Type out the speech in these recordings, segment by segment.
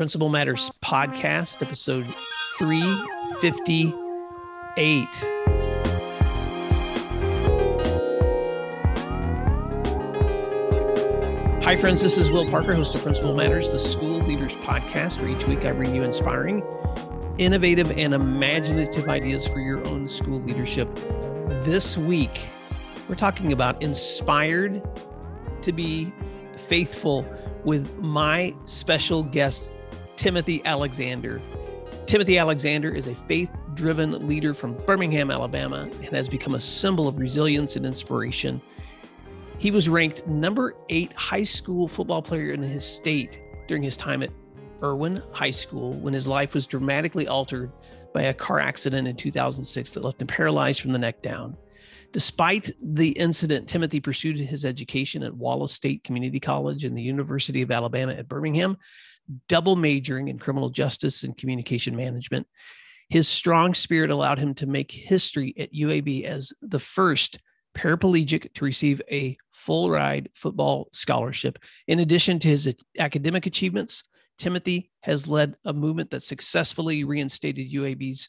Principal Matters podcast, episode 358. Hi, friends. This is Will Parker, host of Principal Matters, the School Leaders Podcast, where each week I bring you inspiring, innovative, and imaginative ideas for your own school leadership. This week, we're talking about inspired to be faithful with my special guest, Timothy Alexander. Timothy Alexander is a faith driven leader from Birmingham, Alabama, and has become a symbol of resilience and inspiration. He was ranked number eight high school football player in his state during his time at Erwin High School when his life was dramatically altered by a car accident in 2006 that left him paralyzed from the neck down. Despite the incident, Timothy pursued his education at Wallace State Community College and the University of Alabama at Birmingham, double majoring in criminal justice and communication management. His strong spirit allowed him to make history at UAB as the first paraplegic to receive a full ride football scholarship. In addition to his academic achievements, Timothy has led a movement that successfully reinstated UAB's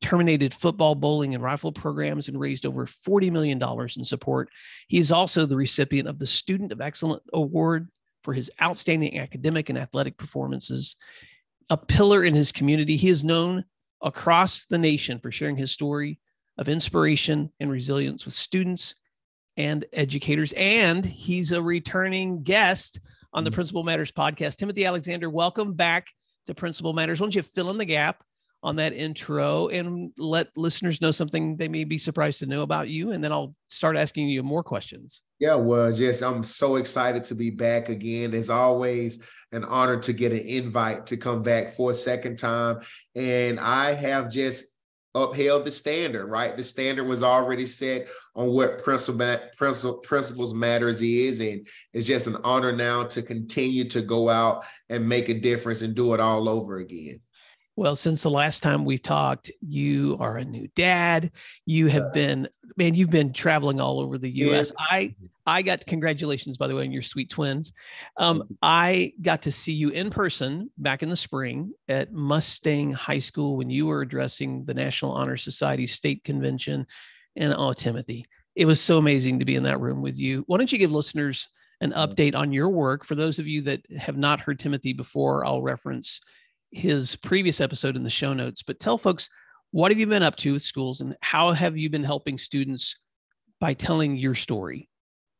terminated football, bowling, and rifle programs and raised over $40 million in support. He is also the recipient of the Student of Excellence Award for his outstanding academic and athletic performances. A pillar in his community, he is known across the nation for sharing his story of inspiration and resilience with students and educators. And he's a returning guest on the mm. Principal Matters podcast. Timothy Alexander, welcome back to Principal Matters. Why don't you fill in the gap on that intro and let listeners know something they may be surprised to know about you. And then I'll start asking you more questions. Yeah, well, just I'm so excited to be back again. It's always an honor to get an invite to come back for a second time. And I have just upheld the standard, right? The standard was already set on what principle, principles matters is. And it's just an honor now to continue to go out and make a difference and do it all over again. Well, since the last time we talked, you are a new dad. You have been, man, you've been traveling all over the U.S. Yes. I, I got congratulations, by the way, on your sweet twins. Um, I got to see you in person back in the spring at Mustang High School when you were addressing the National Honor Society State Convention. And oh, Timothy, it was so amazing to be in that room with you. Why don't you give listeners an update on your work? For those of you that have not heard Timothy before, I'll reference his previous episode in the show notes, but tell folks what have you been up to with schools and how have you been helping students by telling your story?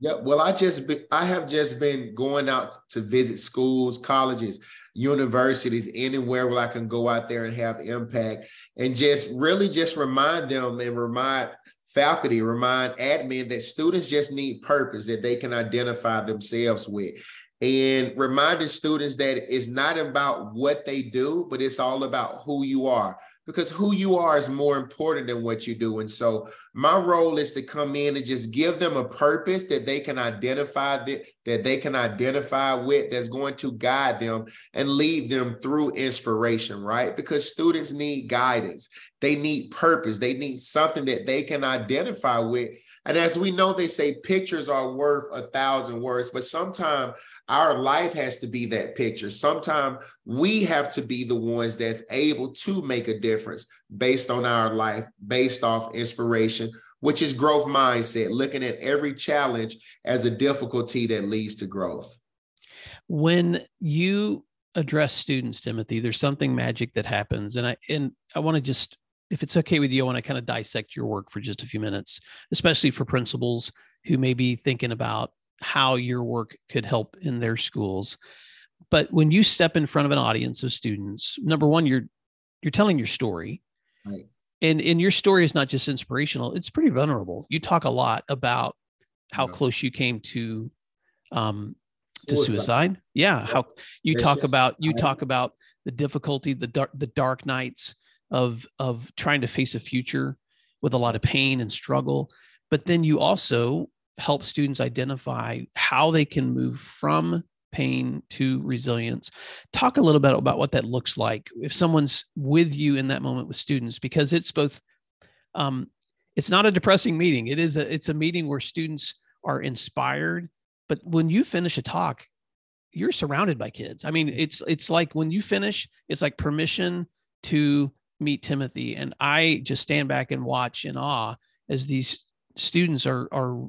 Yeah, well, I just be, I have just been going out to visit schools, colleges, universities, anywhere where I can go out there and have impact, and just really just remind them and remind faculty, remind admin that students just need purpose that they can identify themselves with and reminding students that it's not about what they do, but it's all about who you are because who you are is more important than what you do. And so my role is to come in and just give them a purpose that they can identify that, that they can identify with that's going to guide them and lead them through inspiration, right? Because students need guidance. They need purpose. They need something that they can identify with. And as we know, they say pictures are worth a thousand words, but sometimes our life has to be that picture. Sometimes we have to be the ones that's able to make a difference based on our life, based off inspiration, which is growth mindset, looking at every challenge as a difficulty that leads to growth. When you address students, Timothy, there's something magic that happens. And I and I want to just, if it's okay with you, I want to kind of dissect your work for just a few minutes, especially for principals who may be thinking about how your work could help in their schools. But when you step in front of an audience of students, number one, you're you're telling your story. Right. And and your story is not just inspirational, it's pretty vulnerable. You talk a lot about how yeah. close you came to um to suicide. Yeah, how you talk about you talk about the difficulty, the dark the dark nights of of trying to face a future with a lot of pain and struggle. But then you also help students identify how they can move from pain to resilience. Talk a little bit about what that looks like if someone's with you in that moment with students, because it's both. Um, it's not a depressing meeting. It is a it's a meeting where students are inspired. But when you finish a talk, you're surrounded by kids. I mean, it's it's like when you finish, it's like permission to meet Timothy, and I just stand back and watch in awe as these students are are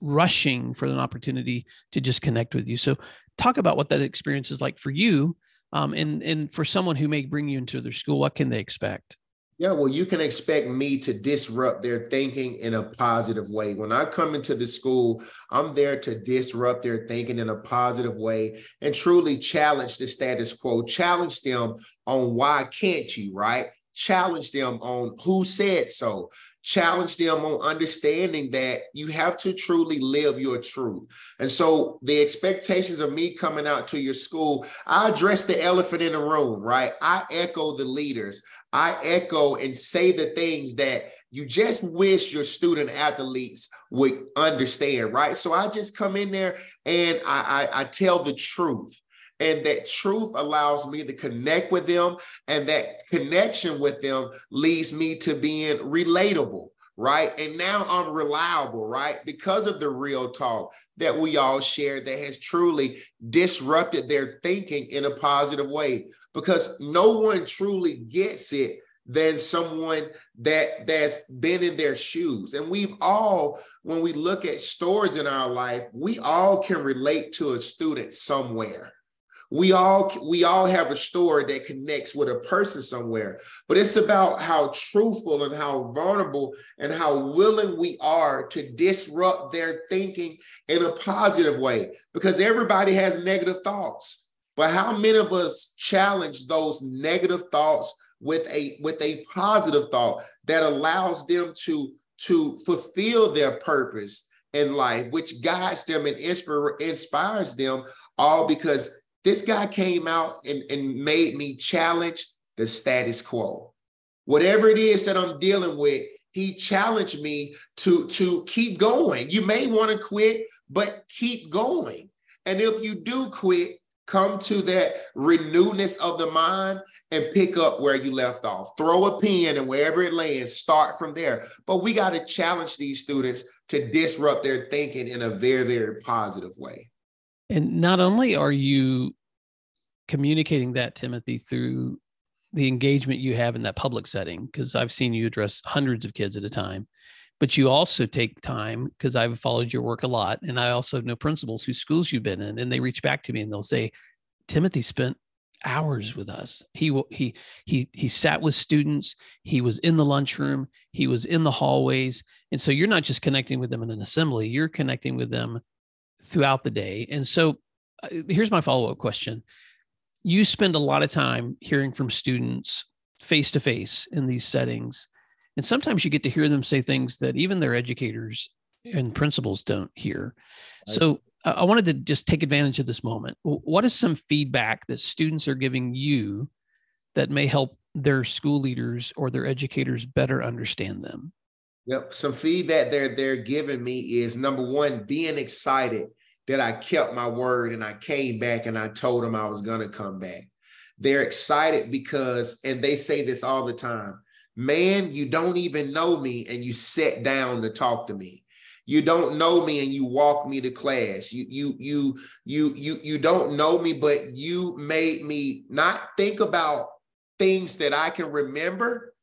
rushing for an opportunity to just connect with you. So, talk about what that experience is like for you, um, and and for someone who may bring you into their school. What can they expect? Yeah, well, you can expect me to disrupt their thinking in a positive way. When I come into the school, I'm there to disrupt their thinking in a positive way and truly challenge the status quo, challenge them on why can't you, right? Challenge them on who said so, challenge them on understanding that you have to truly live your truth. And so the expectations of me coming out to your school, I address the elephant in the room, right? I echo the leaders. I echo and say the things that you just wish your student athletes would understand, right? So I just come in there and I, I, I tell the truth. And that truth allows me to connect with them. And that connection with them leads me to being relatable, right? And now I'm reliable, right? Because of the real talk that we all share that has truly disrupted their thinking in a positive way. Because no one truly gets it than someone that that's been in their shoes and we've all when we look at stories in our life we all can relate to a student somewhere we all we all have a story that connects with a person somewhere but it's about how truthful and how vulnerable and how willing we are to disrupt their thinking in a positive way because everybody has negative thoughts. But how many of us challenge those negative thoughts with a with a positive thought that allows them to to fulfill their purpose in life which guides them and inspire, inspires them all because this guy came out and, and made me challenge the status quo. Whatever it is that I'm dealing with, he challenged me to, to keep going. You may want to quit, but keep going. And if you do quit, come to that renewedness of the mind and pick up where you left off. Throw a pin and wherever it lands, start from there. But we got to challenge these students to disrupt their thinking in a very, very positive way. And not only are you communicating that, Timothy, through the engagement you have in that public setting, because I've seen you address hundreds of kids at a time, but you also take time because I've followed your work a lot. And I also know principals whose schools you've been in, and they reach back to me and they'll say, Timothy spent hours with us. He he he he sat with students. He was in the lunchroom. He was in the hallways. And so you're not just connecting with them in an assembly. You're connecting with them throughout the day. And so uh, here's my follow up question. You spend a lot of time hearing from students face to face in these settings. And sometimes you get to hear them say things that even their educators and principals don't hear. So I wanted to just take advantage of this moment. What is some feedback that students are giving you that may help their school leaders or their educators better understand them? Yep. Some feedback they're they're giving me is number one, being excited that I kept my word and I came back and I told them I was gonna come back. They're excited because, and they say this all the time, man, you don't even know me and you sat down to talk to me. You don't know me and you walk me to class. You you you you you you don't know me, but you made me not think about things that I can remember,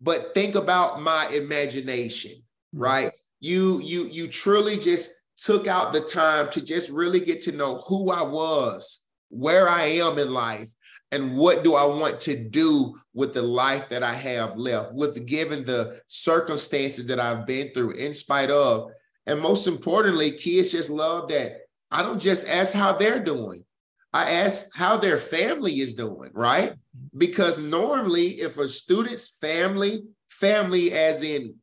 but think about my imagination, mm-hmm. right? You you you truly just took out the time to just really get to know who I was, where I am in life, and what do I want to do with the life that I have left, with given the circumstances that I've been through, in spite of. And most importantly, kids just love that. I don't just ask how they're doing. I ask how their family is doing, right? Because normally, if a student's family, family as in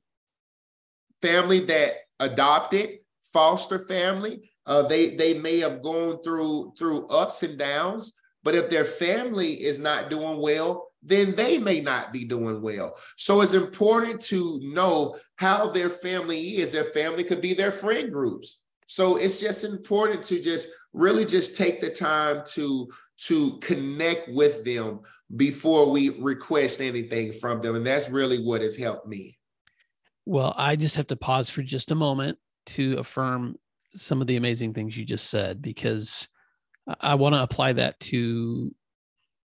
family that adopted, foster family, uh, they they may have gone through through ups and downs. But if their family is not doing well, then they may not be doing well. So it's important to know how their family is. Their family could be their friend groups. So it's just important to just really just take the time to to connect with them before we request anything from them and that's really what has helped me. Well, I just have to pause for just a moment to affirm some of the amazing things you just said because I want to apply that to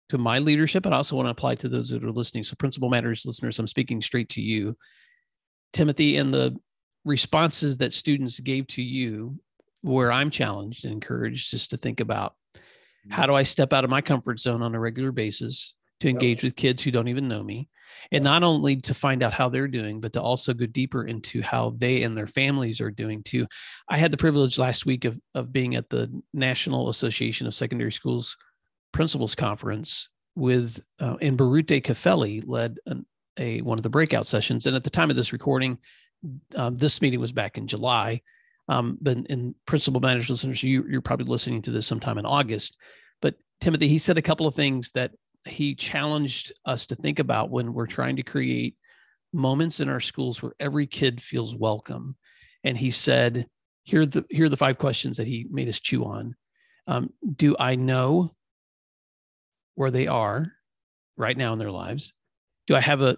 to my leadership. and I also want to apply to those that are listening. So, Principal Matters listeners, I'm speaking straight to you, Timothy, and the responses that students gave to you, where I'm challenged and encouraged, just to think about how do I step out of my comfort zone on a regular basis to engage with kids who don't even know me, and not only to find out how they're doing, but to also go deeper into how they and their families are doing too. I had the privilege last week of of being at the National Association of Secondary Schools Principals Conference with uh, and Baruti Kafele led an, a one of the breakout sessions. And at the time of this recording, um, this meeting was back in July. Um, but in Principal Matters listeners, you, you're probably listening to this sometime in August. But Timothy, he said a couple of things that he challenged us to think about when we're trying to create moments in our schools where every kid feels welcome. And he said, here are the here are the five questions that he made us chew on. Um, do I know where they are right now in their lives? Do I have a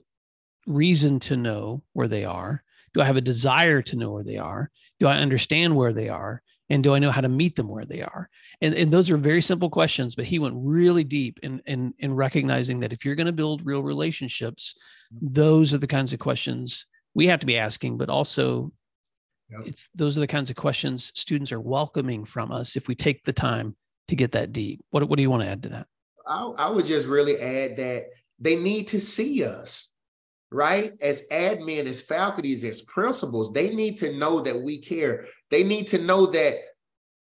reason to know where they are? Do I have a desire to know where they are? Do I understand where they are? And do I know how to meet them where they are? And, and those are very simple questions, but he went really deep in, in, in recognizing that if you're going to build real relationships, mm-hmm. those are the kinds of questions we have to be asking, but also yep. it's those are the kinds of questions students are welcoming from us if we take the time to get that deep. What, what do you want to add to that? I, I would just really add that they need to see us right? As admin, as faculties, as principals, they need to know that we care. They need to know that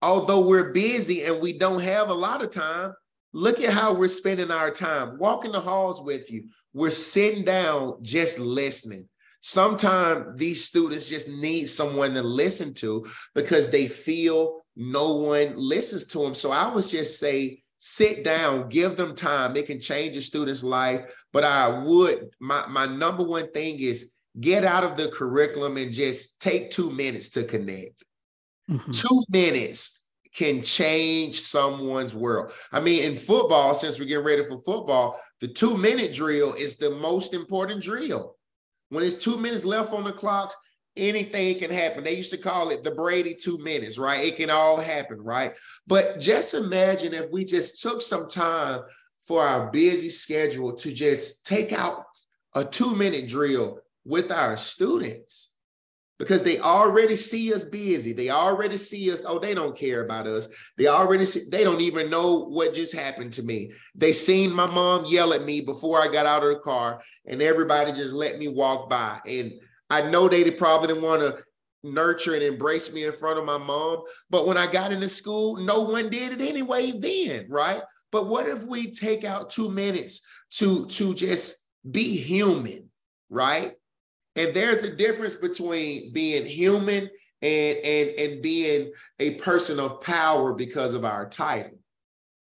although we're busy and we don't have a lot of time, look at how we're spending our time. Walking the halls with you. We're sitting down just listening. Sometimes these students just need someone to listen to because they feel no one listens to them. So I would just say, sit down, give them time. It can change a student's life. But I would, my, my number one thing is get out of the curriculum and just take two minutes to connect. Mm-hmm. Two minutes can change someone's world. I mean, in football, since we're getting ready for football, the two minute drill is the most important drill. When it's two minutes left on the clock, anything can happen. They used to call it the Brady two minutes, right? It can all happen, right? But just imagine if we just took some time for our busy schedule to just take out a two minute drill with our students because they already see us busy. They already see us. Oh, they don't care about us. They already see, they don't even know what just happened to me. They seen my mom yell at me before I got out of the car, and everybody just let me walk by. And I know they probably didn't want to nurture and embrace me in front of my mom. But when I got into school, no one did it anyway then, right? But what if we take out two minutes to, to just be human, right? And there's a difference between being human and, and, and being a person of power because of our title.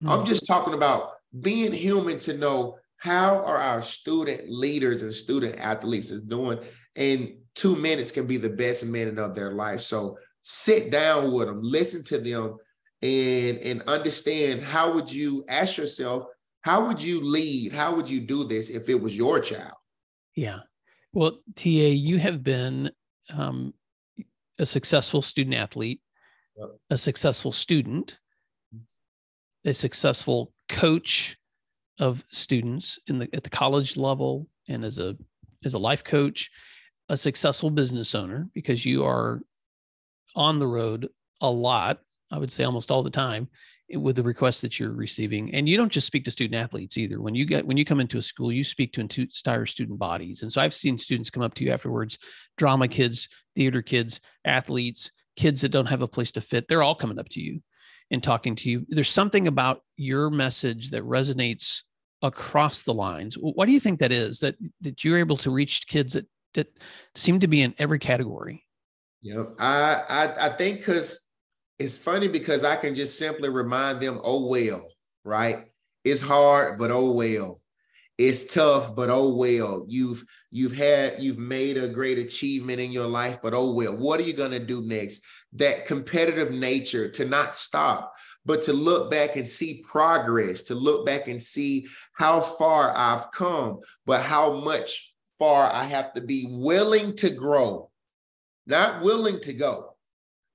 Mm-hmm. I'm just talking about being human to know how are our student leaders and student athletes is doing and two minutes can be the best minute of their life. So sit down with them, listen to them, and and understand how would you ask yourself, how would you lead? How would you do this if it was your child? Yeah. Well, TA, you have been um, a successful student athlete, yep. a successful student, a successful coach of students in the at the college level, and as a as a life coach a successful business owner because you are on the road a lot, I would say almost all the time eh, with the requests that you're receiving. And you don't just speak to student athletes either. When you get when you come into a school you speak to entire student bodies. And so i've seen students come up to you afterwards drama kids theater kids athletes kids that don't have a place to fit. They're all coming up to you and talking to you. There's something about your message that resonates across the lines. What do you think that is that that you're able to reach kids that that seem to be in every category. Yeah, I I, I think because it's funny because I can just simply remind them, oh well, right? It's hard, but oh well. It's tough, but oh well. You've you've had you've made a great achievement in your life, but oh well. What are you gonna do next? That competitive nature to not stop, but to look back and see progress, to look back and see how far I've come, but how much far I have to be willing to grow, not willing to go.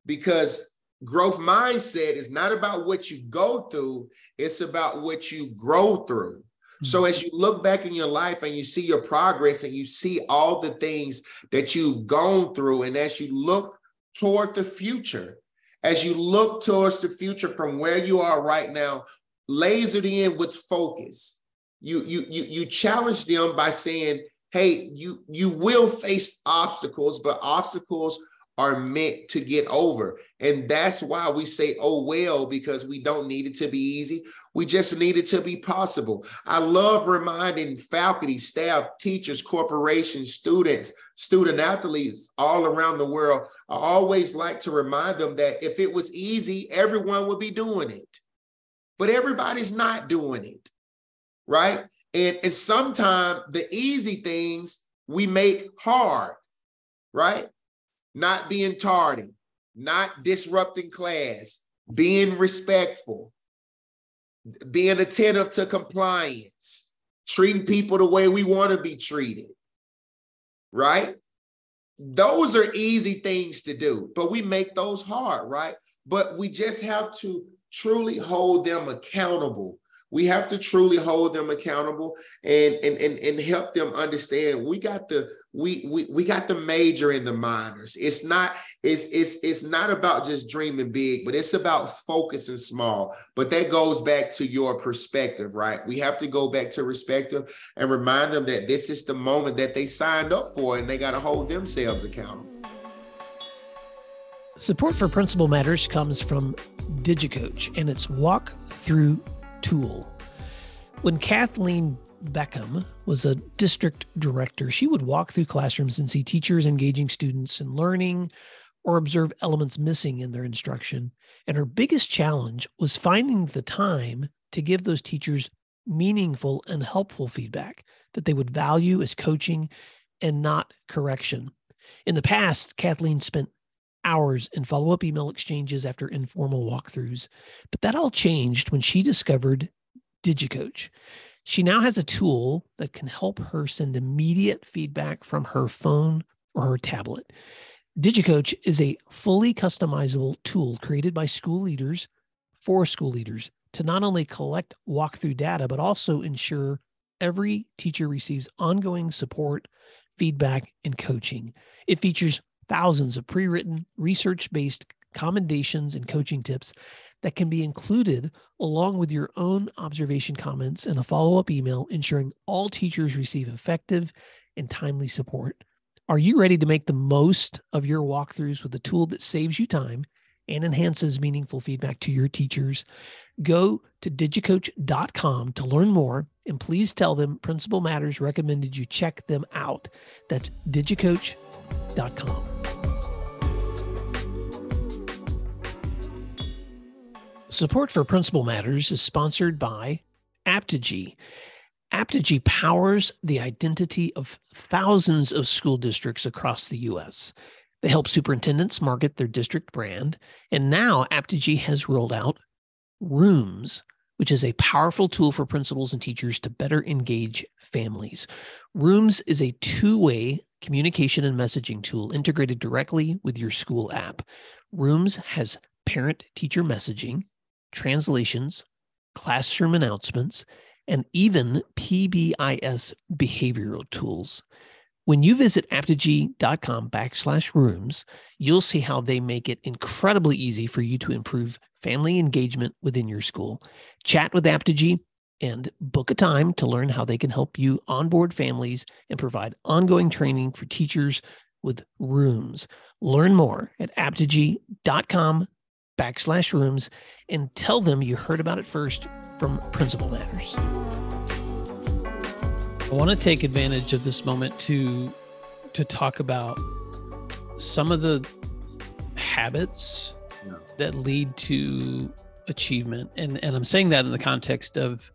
Because growth mindset is not about what you go through, it's about what you grow through. So mm-hmm. as you look back in your life and you see your progress and you see all the things that you've gone through, and as you look toward the future, as you look towards the future from where you are right now, lasered in with focus, you you you you challenge them by saying, "Hey, you you will face obstacles, but obstacles are meant to get over. And that's why we say, oh, well, because we don't need it to be easy. We just need it to be possible. I love reminding faculty, staff, teachers, corporations, students, student athletes all around the world. I always like to remind them that if it was easy, everyone would be doing it. But everybody's not doing it, right? And, and sometimes the easy things we make hard, right? not being tardy, not disrupting class, being respectful, being attentive to compliance, treating people the way we want to be treated. Right? Those are easy things to do, but we make those hard, right? But we just have to truly hold them accountable we have to truly hold them accountable and and and, and help them understand we got the we, we we got the major in the minors. It's not it's it's it's not about just dreaming big but it's about focusing small. But that goes back to your perspective right? We have to go back to perspective and remind them that this is the moment that they signed up for and they got to hold themselves accountable. Support for Principal Matters comes from DigiCoach and its walk through tool. When Kathleen Beckham was a district director, she would walk through classrooms and see teachers engaging students in learning or observe elements missing in their instruction. And her biggest challenge was finding the time to give those teachers meaningful and helpful feedback that they would value as coaching and not correction. In the past, Kathleen spent hours in follow up email exchanges after informal walkthroughs. But that all changed when she discovered DigiCoach. She now has a tool that can help her send immediate feedback from her phone or her tablet. DigiCoach is a fully customizable tool created by school leaders for school leaders to not only collect walkthrough data, but also ensure every teacher receives ongoing support, feedback, and coaching. It features thousands of pre written, research based commendations and coaching tips that can be included along with your own observation comments in a follow up email, ensuring all teachers receive effective and timely support. Are you ready to make the most of your walkthroughs with a tool that saves you time and enhances meaningful feedback to your teachers? Go to digicoach.com to learn more and please tell them Principal Matters recommended you check them out. That's digicoach.com. Support for Principal Matters is sponsored by Apptegy. Apptegy powers the identity of thousands of school districts across the U.S. They help superintendents market their district brand. And now Apptegy has rolled out Rooms, which is a powerful tool for principals and teachers to better engage families. Rooms is a two way communication and messaging tool integrated directly with your school app. Rooms has parent teacher messaging translations, classroom announcements, and even PBIS behavioral tools. When you visit apptegy.com backslash rooms, you'll see how they make it incredibly easy for you to improve family engagement within your school. Chat with Apptegy and book a time to learn how they can help you onboard families and provide ongoing training for teachers with rooms. Learn more at apptegy.com backslash rooms and tell them you heard about it first from Principal Matters. I want to take advantage of this moment to to talk about some of the habits yeah. that lead to achievement and and I'm saying that in the context of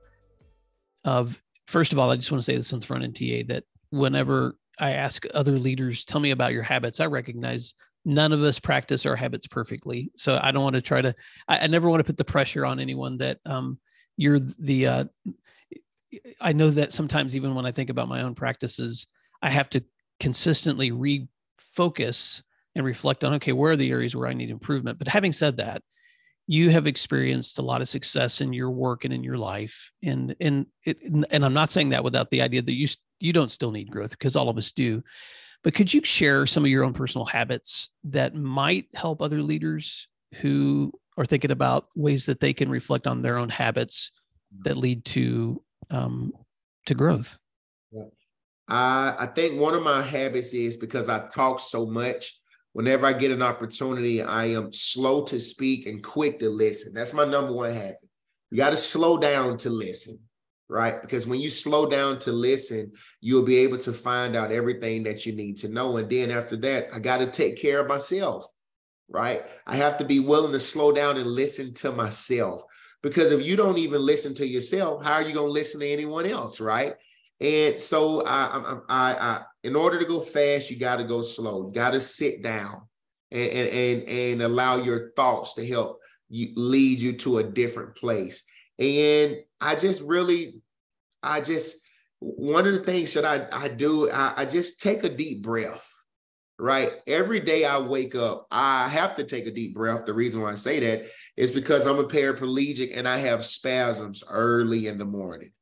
of first of all I just want to say this on the front end TA that whenever I ask other leaders tell me about your habits I recognize none of us practice our habits perfectly so i don't want to try to i, I never want to put the pressure on anyone that um you're the uh i know that sometimes even when i think about my own practices i have to consistently refocus and reflect on okay where are the areas where i need improvement but having said that you have experienced a lot of success in your work and in your life and and it, and i'm not saying that without the idea that you you don't still need growth because all of us do but could you share some of your own personal habits that might help other leaders who are thinking about ways that they can reflect on their own habits that lead to um, to growth? I, I think one of my habits is because I talk so much. Whenever I get an opportunity, I am slow to speak and quick to listen. That's my number one habit. You got to slow down to listen, right? Because when you slow down to listen, you'll be able to find out everything that you need to know. And then after that, I got to take care of myself, right? I have to be willing to slow down and listen to myself. Because if you don't even listen to yourself, how are you going to listen to anyone else, right? And so I, I, I, in order to go fast, you got to go slow. You got to sit down and, and and allow your thoughts to help you lead you to a different place. And I just really, I just one of the things that I I do, I, I just take a deep breath right? Every day I wake up, I have to take a deep breath. The reason why I say that is because I'm a paraplegic and I have spasms early in the morning.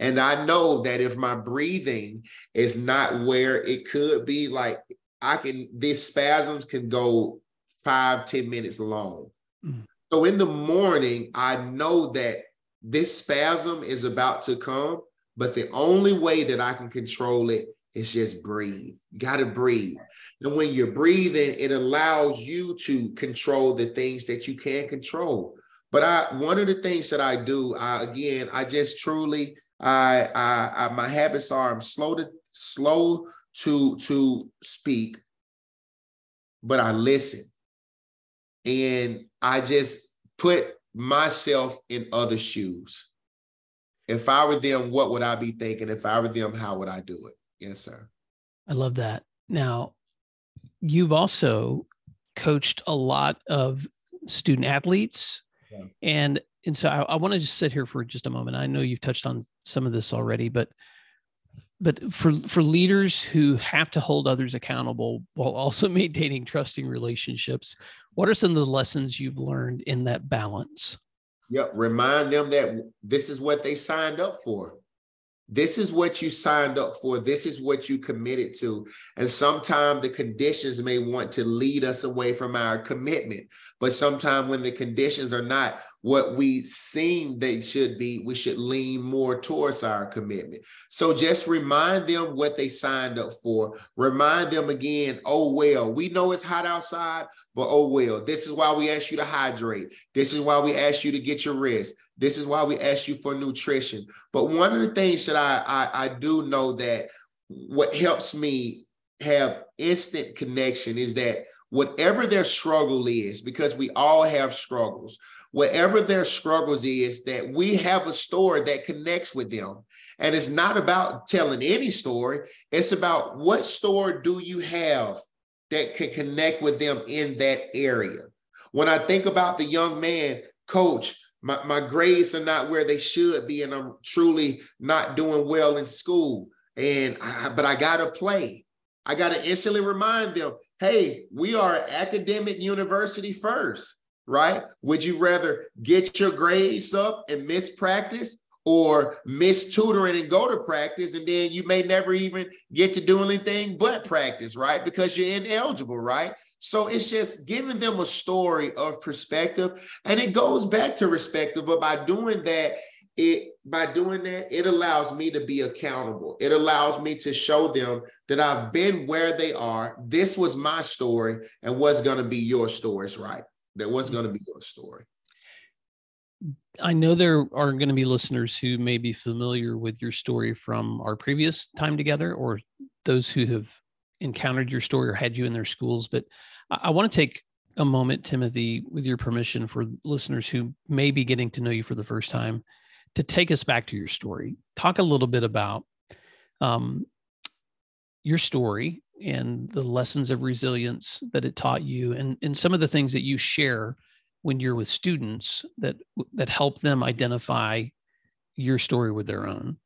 And I know that if my breathing is not where it could be, like I can, these spasms can go five, ten minutes long. Mm. So in the morning, I know that this spasm is about to come, but the only way that I can control it is just breathe. You got to breathe. And when you're breathing, it allows you to control the things that you can't control. But I, one of the things that I do, I, again, I just truly, I, I, I, my habits are I'm slow to slow to to speak, but I listen, and I just put myself in other shoes. If I were them, what would I be thinking? If I were them, how would I do it? Yes, sir. I love that. Now, you've also coached a lot of student athletes yeah. and and so I, I want to just sit here for just a moment. I know you've touched on some of this already but but for for leaders who have to hold others accountable while also maintaining trusting relationships what are some of the lessons you've learned in that balance? Yep remind them that this is what they signed up for this is what you signed up for. This is what you committed to. And sometimes the conditions may want to lead us away from our commitment. But sometimes when the conditions are not what we seem they should be, we should lean more towards our commitment. So just remind them what they signed up for. Remind them again, oh, well, we know it's hot outside, but oh, well, this is why we ask you to hydrate. This is why we ask you to get your rest. This is why we ask you for nutrition. But one of the things that I, I, I do know that what helps me have instant connection is that whatever their struggle is, because we all have struggles, whatever their struggles is, that we have a story that connects with them. And it's not about telling any story, it's about what story do you have that can connect with them in that area. When I think about the young man, coach, my, my grades are not where they should be, and I'm truly not doing well in school. And I, but I gotta play. I gotta instantly remind them, hey, we are an academic university first, right? Would you rather get your grades up and miss practice or miss tutoring and go to practice and then you may never even get to do anything but practice right because you're ineligible right so it's just giving them a story of perspective and it goes back to perspective but by doing that it by doing that it allows me to be accountable. It allows me to show them that i've been where they are this was my story and what's going to be your stories right. That what's going to be your story. I know there are going to be listeners who may be familiar with your story from our previous time together, or those who have encountered your story or had you in their schools. But I, I want to take a moment, Timothy, with your permission, for listeners who may be getting to know you for the first time, to take us back to your story. Talk a little bit about um, your story and the lessons of resilience that it taught you, and and some of the things that you share when you're with students that that help them identify your story with their own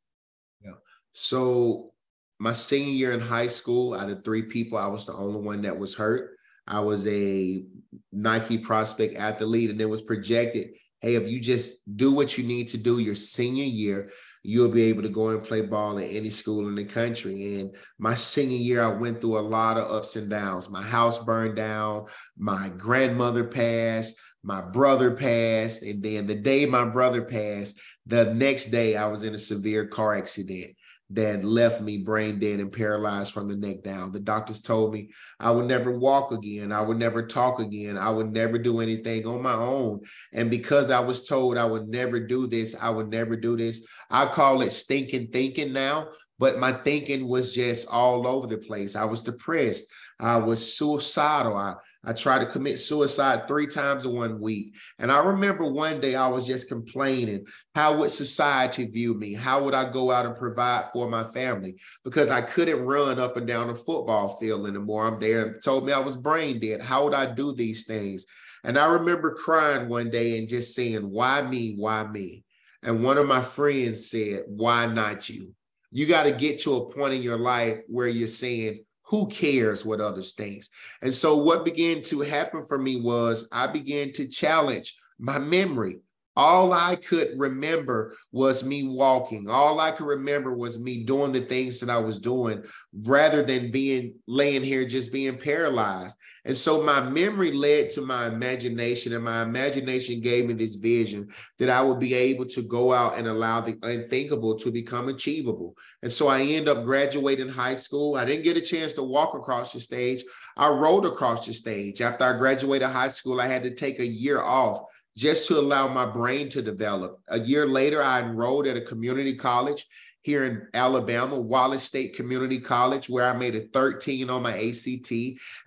yeah so my senior year in high school out of three people i was the only one that was hurt I was a Nike prospect athlete, and it was projected hey, if you just do what you need to do your senior year, you'll be able to go and play ball in any school in the country. And my senior year, I went through a lot of ups and downs. My house burned down, my grandmother passed, my brother passed. And then the day my brother passed, the next day I was in a severe car accident that left me brain dead and paralyzed from the neck down. The doctors told me I would never walk again. I would never talk again. I would never do anything on my own. And because I was told I would never do this, I would never do this. I call it stinking thinking now, but my thinking was just all over the place. I was depressed. I was suicidal. I I tried to commit suicide three times in one week. And I remember one day I was just complaining how would society view me? How would I go out and provide for my family? Because I couldn't run up and down the football field anymore. I'm there and told me I was brain dead. How would I do these things? And I remember crying one day and just saying, Why me? Why me? And one of my friends said, Why not you? You got to get to a point in your life where you're saying, who cares what others think? And so what began to happen for me was I began to challenge my memory. All I could remember was me walking. All I could remember was me doing the things that I was doing rather than being laying here just being paralyzed. And so my memory led to my imagination, and my imagination gave me this vision that I would be able to go out and allow the unthinkable to become achievable. And so I end up graduating high school. I didn't get a chance to walk across the stage. I rode across the stage. After I graduated high school, I had to take a year off just to allow my brain to develop. A year later, I enrolled at a community college here in Alabama, Wallace State Community College, where I made a 13 on my ACT.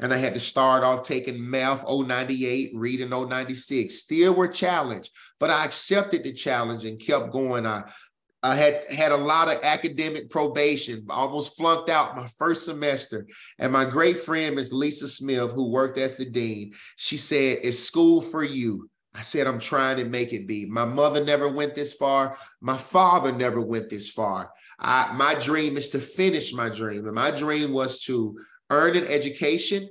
And I had to start off taking math 098, reading 096. Still were challenged, but I accepted the challenge and kept going. I I had had a lot of academic probation, almost flunked out my first semester. And my great friend, Miss Lisa Smith, who worked as the dean, she said, It's school for you. I said, I'm trying to make it be. My mother never went this far. My father never went this far. I, my dream is to finish my dream. And my dream was to earn an education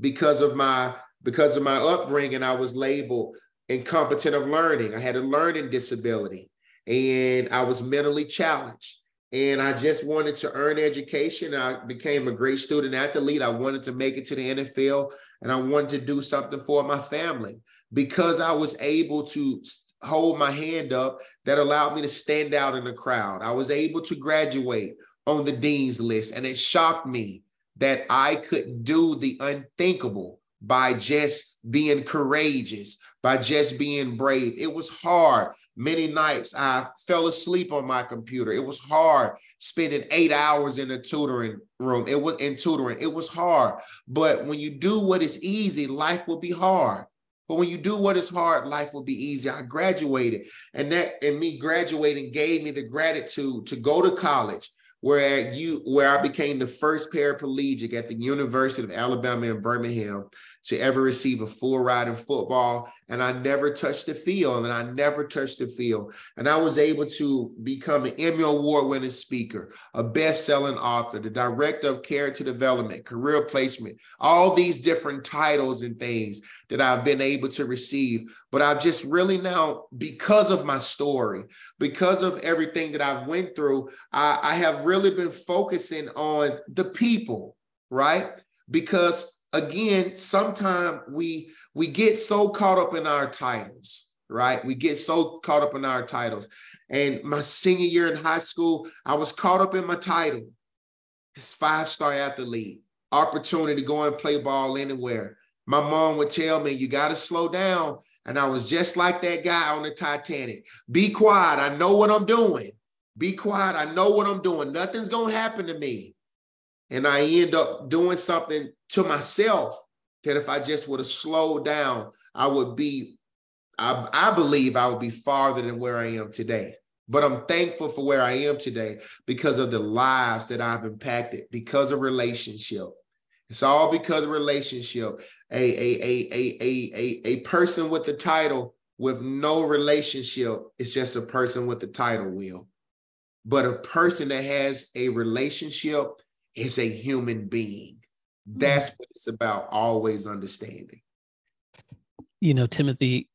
because of my because of my upbringing. I was labeled incompetent of learning. I had a learning disability and I was mentally challenged. And I just wanted to earn education. I became a great student athlete. I wanted to make it to the NFL and I wanted to do something for my family because I was able to hold my hand up that allowed me to stand out in the crowd. I was able to graduate on the dean's list, and it shocked me that I could do the unthinkable by just being courageous, by just being brave. It was hard. Many nights I fell asleep on my computer. It was hard spending eight hours in a tutoring room. It was in tutoring. It was hard. But when you do what is easy, life will be hard. But when you do what is hard, life will be easy. I graduated, and that and me graduating gave me the gratitude to go to college where you where I became the first paraplegic at the University of Alabama in Birmingham to ever receive a full ride in football. And I never touched the field, and I never touched the field. And I was able to become an Emmy Award winning speaker, a best selling author, the director of character development, career placement, all these different titles and things that I've been able to receive. But I've just really now, because of my story, because of everything that I've went through, I, I have really been focusing on the people, right? Because again, sometimes we we get so caught up in our titles, right? We get so caught up in our titles. And my senior year in high school, I was caught up in my title. This five-star athlete, opportunity to go and play ball anywhere. My mom would tell me, you got to slow down. And I was just like that guy on the Titanic. Be quiet. I know what I'm doing. Be quiet. I know what I'm doing. Nothing's going to happen to me and I end up doing something to myself that if I just would have slowed down, I would be, I, I believe I would be farther than where I am today. But I'm thankful for where I am today because of the lives that I've impacted, because of relationship. It's all because of relationship. A, a, a, a, a, a, a person with the title with no relationship is just a person with the title will. But a person that has a relationship is a human being. Hmm. That's what it's about, always understanding. You know, Timothy,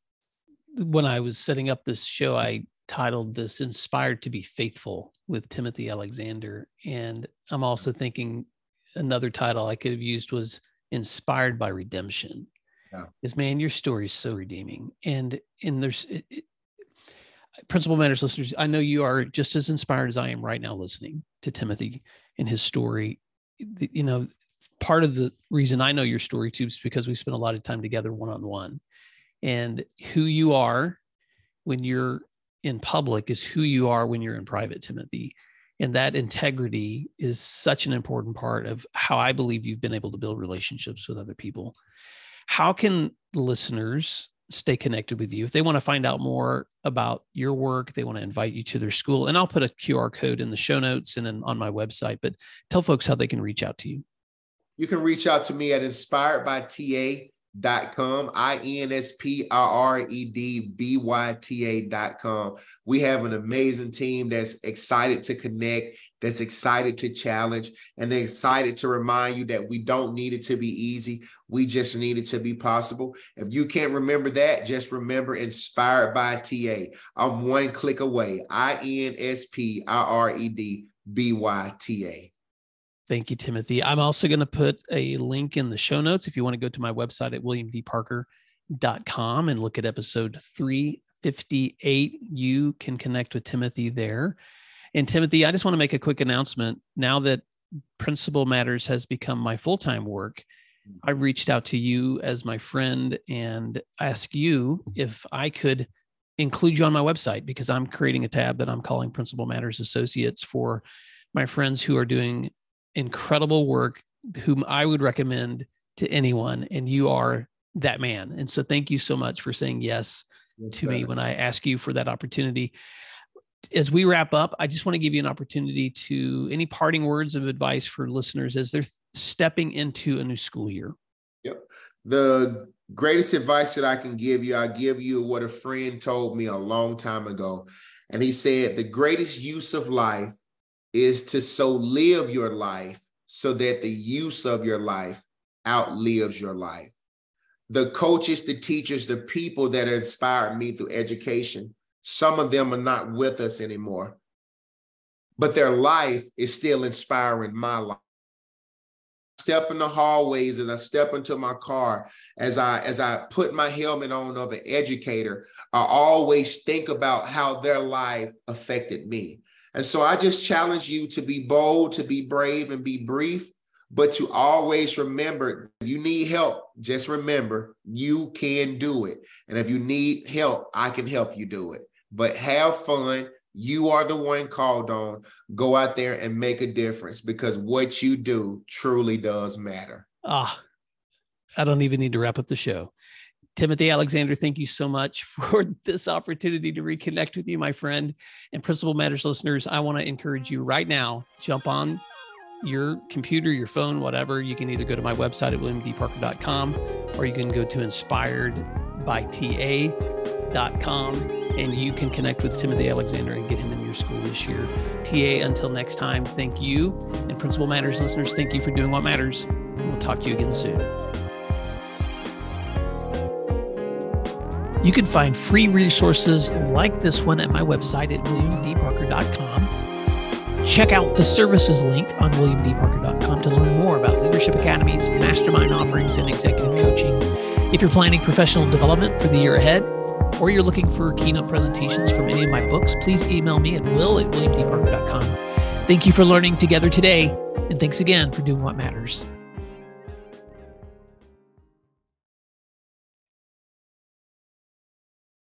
when I was setting up this show, I titled this Inspired to be Faithful with Timothy Alexander. And I'm also thinking another title I could have used was Inspired by Redemption. Yeah. Is man, your story is so redeeming. And and there's it, it, Principal Matters listeners, I know you are just as inspired as I am right now listening to Timothy and his story. You know, part of the reason I know your story too is because we spent a lot of time together one on one. And who you are when you're in public is who you are when you're in private, Timothy. And that integrity is such an important part of how I believe you've been able to build relationships with other people. How can listeners stay connected with you. If they want to find out more about your work they want to invite you to their school and i'll put a qr code in the show notes and then on my website but tell folks how they can reach out to you. You can reach out to me at inspired by ta dot com i-n-s-p-r-r-e-d-b-y-t-a dot com. We have an amazing team that's excited to connect that's excited to challenge and they're excited to remind you that we don't need it to be easy. We just need it to be possible. If you can't remember that just remember inspired by ta i'm one click away. I-n-s-p-r-r-e-d-b-y-t-a Thank you, Timothy. I'm also going to put a link in the show notes if you want to go to my website at williamdparker.com and look at episode 358. You can connect with Timothy there. And Timothy, I just want to make a quick announcement. Now that Principal Matters has become my full time work, I mm-hmm. reached out to you as my friend and asked you if I could include you on my website because I'm creating a tab that I'm calling Principal Matters Associates for my friends who are doing incredible work whom I would recommend to anyone. And you are that man. And so thank you so much for saying yes to me when I ask you for that opportunity. As we wrap up, I just want to give you an opportunity to any parting words of advice for listeners as they're stepping into a new school year. Yep. The greatest advice that I can give you, I give you what a friend told me a long time ago. And he said, the greatest use of life is to so live your life so that the use of your life outlives your life. The coaches, the teachers, the people that inspired me through education, some of them are not with us anymore, but their life is still inspiring my life. Step in the hallways as I step into my car, as I as I put my helmet on of an educator, I always think about how their life affected me. And so I just challenge you to be bold, to be brave, and be brief, but to always remember if you need help, just remember you can do it. And if you need help, I can help you do it. But have fun. You are the one called on. Go out there and make a difference because what you do truly does matter. Ah, I don't even need to wrap up the show. Timothy Alexander, thank you so much for this opportunity to reconnect with you, my friend. And Principal Matters listeners, I want to encourage you right now jump on your computer, your phone, whatever. You can either go to my website at williamdparker.com or you can go to inspiredbyta.com and you can connect with Timothy Alexander and get him in your school this year. TA, until next time, thank you. And Principal Matters listeners, thank you for doing what matters. We'll talk to you again soon. You can find free resources like this one at my website at williamdparker.com. Check out the services link on williamdparker.com to learn more about leadership academies, mastermind offerings, and executive coaching. If you're planning professional development for the year ahead, or you're looking for keynote presentations from any of my books, please email me at will at williamdparker.com. Thank you for learning together today, and thanks again for doing what matters.